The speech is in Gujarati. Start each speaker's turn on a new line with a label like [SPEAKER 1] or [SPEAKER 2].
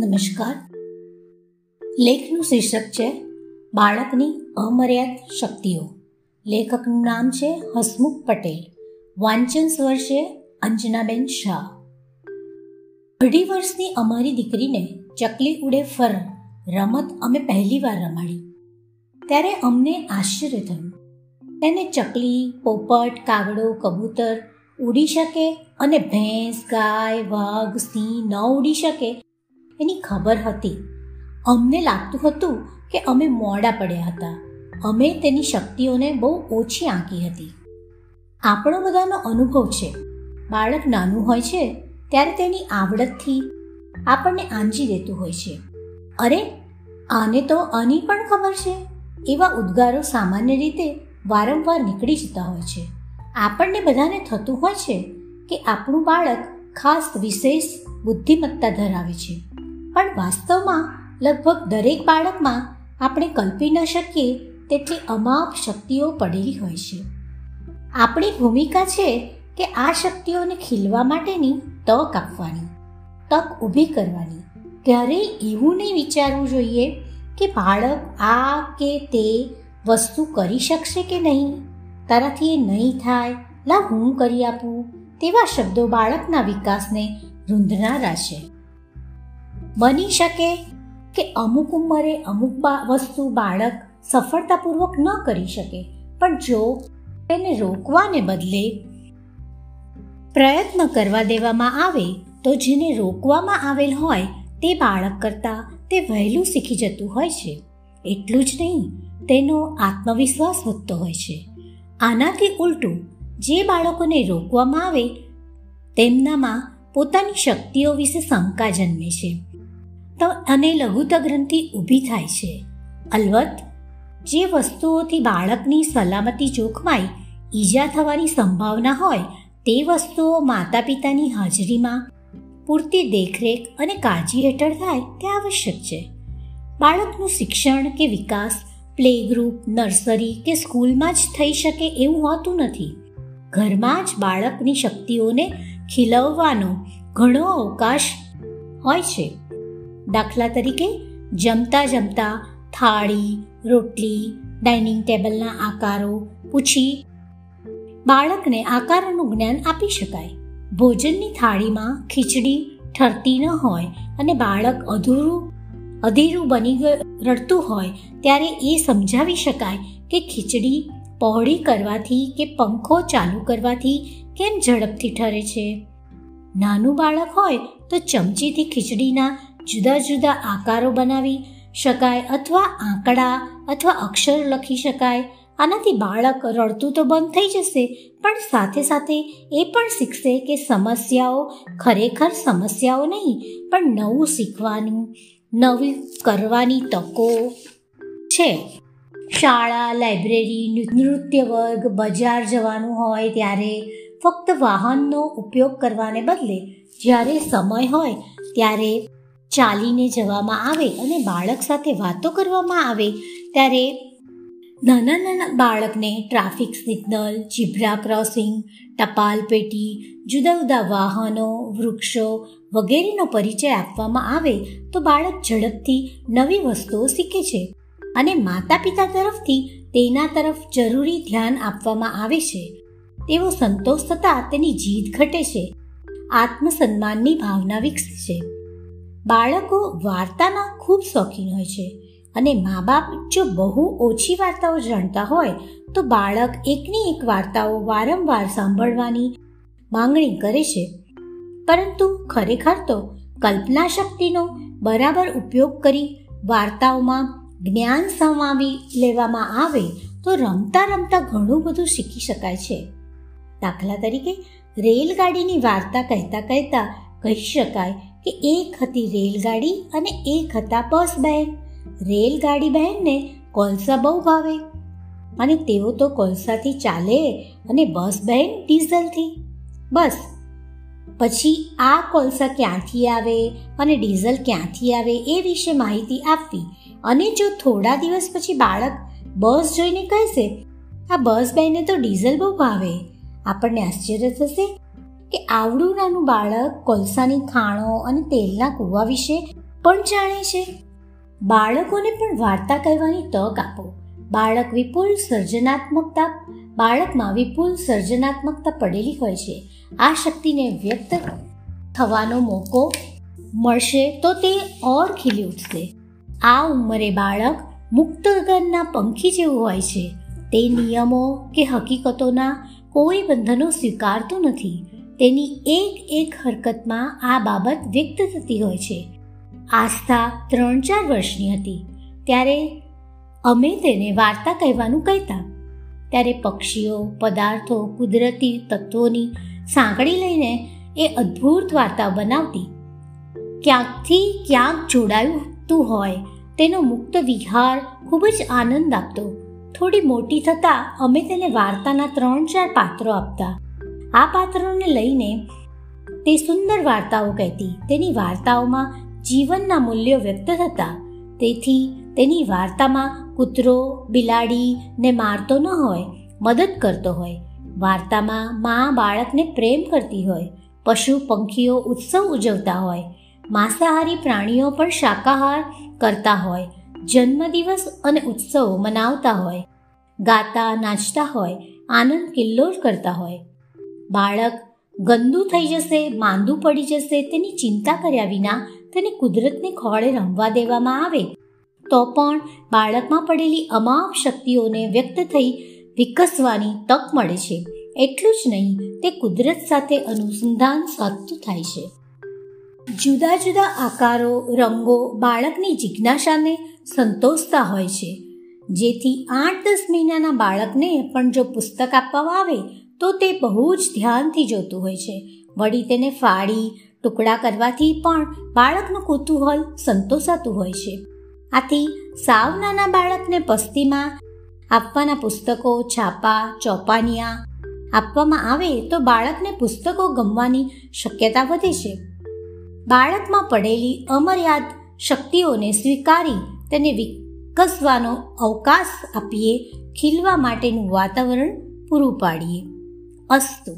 [SPEAKER 1] નમસ્કાર. લેખનું શીર્ષક છે, બાળકની અમર્યાદ શક્તિઓ. લેખકનું નામ છે હસમુખ પટેલ. વાંચન સ્વર છે અંજનાબેન શાહ. અઢી વર્ષની અમારી દીકરીને ચકલી ઉડે ફર, રમત અમે પહેલી વાર રમાડી. ત્યારે અમને આશ્ચર્ય થયું. તેને ચકલી, પોપટ, કાગડો, કબૂતર ઉડી શકે અને ભેંસ, ગાય, વાઘ, સિંહ ન ઉડી શકે એની ખબર હતી. અમને લાગતું હતું કે અમે મોડા પડ્યા હતા. અમે તેની શક્તિઓને બહુ ઓછી આંકી હતી. આપણો બધાનો અનુભવ છે. બાળક નાનું હોય છે, ત્યારે તેની આવડતથી આપણને આંજી દેતું હોય છે. અરે, આને તો આની પણ ખબર છે. એવા ઉદ્ગારો સામાન્ય રીતે વારંવાર નીકળી જતા હોય છે. આપણને બધાને થતું હોય છે કે આપણું બાળક ખાસ વિશેષ બુદ્ધિમત્તા ધરાવે છે. પણ વાસ્તવમાં લગભગ દરેક બાળકમાં આપણે કલ્પી ન શકીએ તેટલી અમાપ શક્તિઓ પડેલી હોય છે. આપણી ભૂમિકા છે કે આ શક્તિઓને ખીલવા માટેની તક આપવાની, તક ઊભી કરવાની. ક્યારેય એવું નહીં વિચારવું જોઈએ કે બાળક આ કે તે વસ્તુ કરી શકશે કે નહીં? તારાથી એ નહીં થાય લા હું કરી આપું તેવા શબ્દો બાળકના વિકાસને રૂંધનારા છે. બની શકે કે અમુક ઉંમરે અમુક વસ્તુ બાળક સફળતાપૂર્વક ન કરી શકે, પણ જો તેને રોકવાને બદલે પ્રયત્ન કરવા દેવામાં આવે, તો જેને રોકવામાં આવેલ હોય, તે બાળક કરતાં તે વહેલું શીખી જતું હોય છે. એટલું જ નહીં, તેનો આત્મવિશ્વાસ વધતો હોય છે. આનાથી ઉલટું, જે બાળકોને રોકવામાં આવે, તેમનામાં પોતાની શક્તિઓ વિશે શંકા જન્મે છે. તો અને લઘુતા ગ્રંથિ ઊભી થાય છે. અલબત્ત, જે વસ્તુઓથી બાળકની સલામતી જોખમાય, ઈજા થવાની સંભાવના હોય, તે વસ્તુઓ માતા પિતાની હાજરીમાં પૂરતી દેખરેખ અને કાળજી હેઠળ થાય તે આવશ્યક છે. બાળકનું શિક્ષણ કે વિકાસ પ્લે ગ્રુપ નર્સરી કે સ્કૂલમાં જ થઈ શકે એવું હોતું નથી. ઘરમાં જ બાળકની શક્તિઓને ખીલવવાનો ઘણો અવકાશ હોય છે. દાખલા તરીકે, જમતા જમતા થાળી, રોટલી, ડાઇનિંગ ટેબલના આકારો પૂછી. બાળકને આકારોનું જ્ઞાન આપી શકાય. ભોજનની થાળીમાં ખીચડી ઠરતી ન હોય અને બાળક અધૂરું, અધીરું બની રડતું હોય ત્યારે એ સમજાવી શકાય કે ખીચડી પહોળી કરવાથી કે પંખો ચાલુ કરવાથી કેમ ઝડપથી ઠરે છે? નાનું બાળક હોય તો ચમચીથી ખીચડીના જુદા જુદા આકારો બનાવી શકાય અથવા આંકડા અથવા અક્ષર લખી શકાય. આનાથી બાળક રડતું તો બંધ થઈ જશે, પણ સાથે સાથે એ પણ શીખશે કે સમસ્યાઓ ખરેખર સમસ્યાઓ નહીં, પણ નવું શીખવાનું, નવી કરવાની તકો છે. શાળા, લાઇબ્રેરી નૃત્ય વર્ગ, બજાર જવાનું હોય ત્યારે ફક્ત વાહનનો ઉપયોગ કરવાને બદલે જ્યારે સમય હોય ત્યારે ચાલીને જવામાં આવે અને બાળક સાથે વાતો કરવામાં આવે, ત્યારે નાના નાના બાળકને ટ્રાફિક સિગ્નલ જીબ્રા ક્રોસિંગ, ટપાલ પેટી, જુદા જુદા વાહનો, વૃક્ષો વગેરેનો પરિચય આપવામાં આવે તો બાળક ઝડપથી નવી વસ્તુઓ શીખે છે અને માતા પિતા તરફથી તેના તરફ જરૂરી ધ્યાન આપવામાં આવે છે. તેવો સંતોષ થતાં તેની જીદ ઘટે છે, આત્મસન્માનની ભાવના વિકસે છે. બાળકો વાર્તાના ખૂબ શોખીન હોય છે અને મા બાપ જો બહુ ઓછી વાર્તાઓ જાણતા હોય, તો બાળક એકની એક વાર્તાઓ વારંવાર સાંભળવાની માંગણી કરે છે. પરંતુ ખરેખર તો કલ્પના શક્તિનો બરાબર ઉપયોગ કરી વાર્તાઓમાં જ્ઞાન સમાવી લેવામાં આવે, તો રમતા રમતા ઘણું બધું શીખી શકાય છે. દાખલા તરીકે, રેલગાડીની વાર્તા કહેતા કહેતા કહી શકાય કે એક હતી રેલગાડી અને એક હતા બસ બહેન રેલગાડી બહેનને કોલસા બહુ ભાવે. અને તેઓ તો કોલસાથી ચાલે અને બસ બહેન ડીઝલથી. બસ. પછી આ કોલસા ક્યાંથી આવે અને ડીઝલ ક્યાંથી આવે એ વિશે માહિતી આપવી. અને જો થોડા દિવસ પછી બાળક બસ જોઈને કહેશે, આ બસ બહેને તો ડીઝલ બહુ ભાવે. આપણને આશ્ચર્ય થશે કે આવડું નાનું બાળક કોલસાની ખાણો અને તેલના કૂવા વિશે પણ જાણે છે. બાળકોને પણ વાર્તા કહેવાની તક આપો. બાળક વિપુલ સર્જનાત્મકતા, બાળકમાં વિપુલ સર્જનાત્મકતા પડેલી હોય છે. આ શક્તિને વ્યક્ત થવાનો મોકો મળશે તો તે ઓર ખીલી ઉઠશે. આ ઉંમરે બાળક મુક્ત ગગનના પંખી જેવું હોય છે. તે નિયમો કે હકીકતોના કોઈ બંધનો સ્વીકારતું નથી. તેની એક એક હરકતમાં આ બાબત વ્યક્ત થતી હોય છે. આસ્થા ત્રણ ચાર વર્ષની હતી. ત્યારે અમે તેને વાર્તા કહેવાનું કહેતા. ત્યારે પક્ષીઓ, પદાર્થો, કુદરતી તત્વોની સાંકળી લઈને એ અદ્ભુત વાર્તા બનાવતી. ક્યાંકથી ક્યાંક જોડાયું હોય, તેનો મુક્ત વિહાર ખૂબ જ આનંદ આપતો. થોડી મોટી થતાં અમે તેને વાર્તાના ત્રણ ચાર પાત્રો આપતા. આ પાત્રોને લઈને તે સુંદર વાર્તાઓ કહેતી. તેની વાર્તાઓમાં જીવનના મૂલ્યો વ્યક્ત થતા. તેથી તેની વાર્તામાં કૂતરો બિલાડીને મારતો ન હોય, મદદ કરતો હોય. વાર્તામાં મા બાળકને પ્રેમ કરતી હોય, પશુ પંખીઓ ઉત્સવ ઉજવતા હોય, માંસાહારી પ્રાણીઓ પણ શાકાહાર કરતા હોય, જન્મદિવસ અને ઉત્સવો મનાવતા હોય, ગાતા, નાચતા હોય, આનંદ કિલ્લોર કરતા હોય. બાળક ગંદુ થઈ જશે, માંદું પડી જશે, તેની ચિંતા કર્યા વિના તેને કુદરતને ખોળે રમવા દેવામાં આવે. તો પણ બાળકમાં પડેલી અમાપ શક્તિઓને વ્યક્ત થઈ વિકસવાની તક મળે છે. એટલું જ નહીં, તે કુદરત સાથે અનુસંધાન સાધતું થાય છે. જુદા જુદા આકારો, રંગો બાળકની જિજ્ઞાસાને સંતોષતા હોય છે. જેથી આઠ દસ મહિનાના બાળકને પણ જો પુસ્તક આપવામાં આવે તો તે બહુ જ ધ્યાનથી જોતું હોય છે. વળી તેને ફાડી, ટુકડા કરવાથી પણ બાળકનું કુતૂહલ સંતોષાતું હોય છે. આથી સાવ નાના બાળકને પસ્તીમાં આપવાના પુસ્તકો, છાપા, ચોપાનિયા આપવામાં આવે તો બાળકને પુસ્તકો ગમવાની શક્યતા વધે છે. બાળકમાં પડેલી અમર્યાદ શક્તિઓને સ્વીકારી તેને વિકસવાનો અવકાશ આપીએ, ખીલવા માટેનું વાતાવરણ પૂરું પાડીએ. અસ્તુ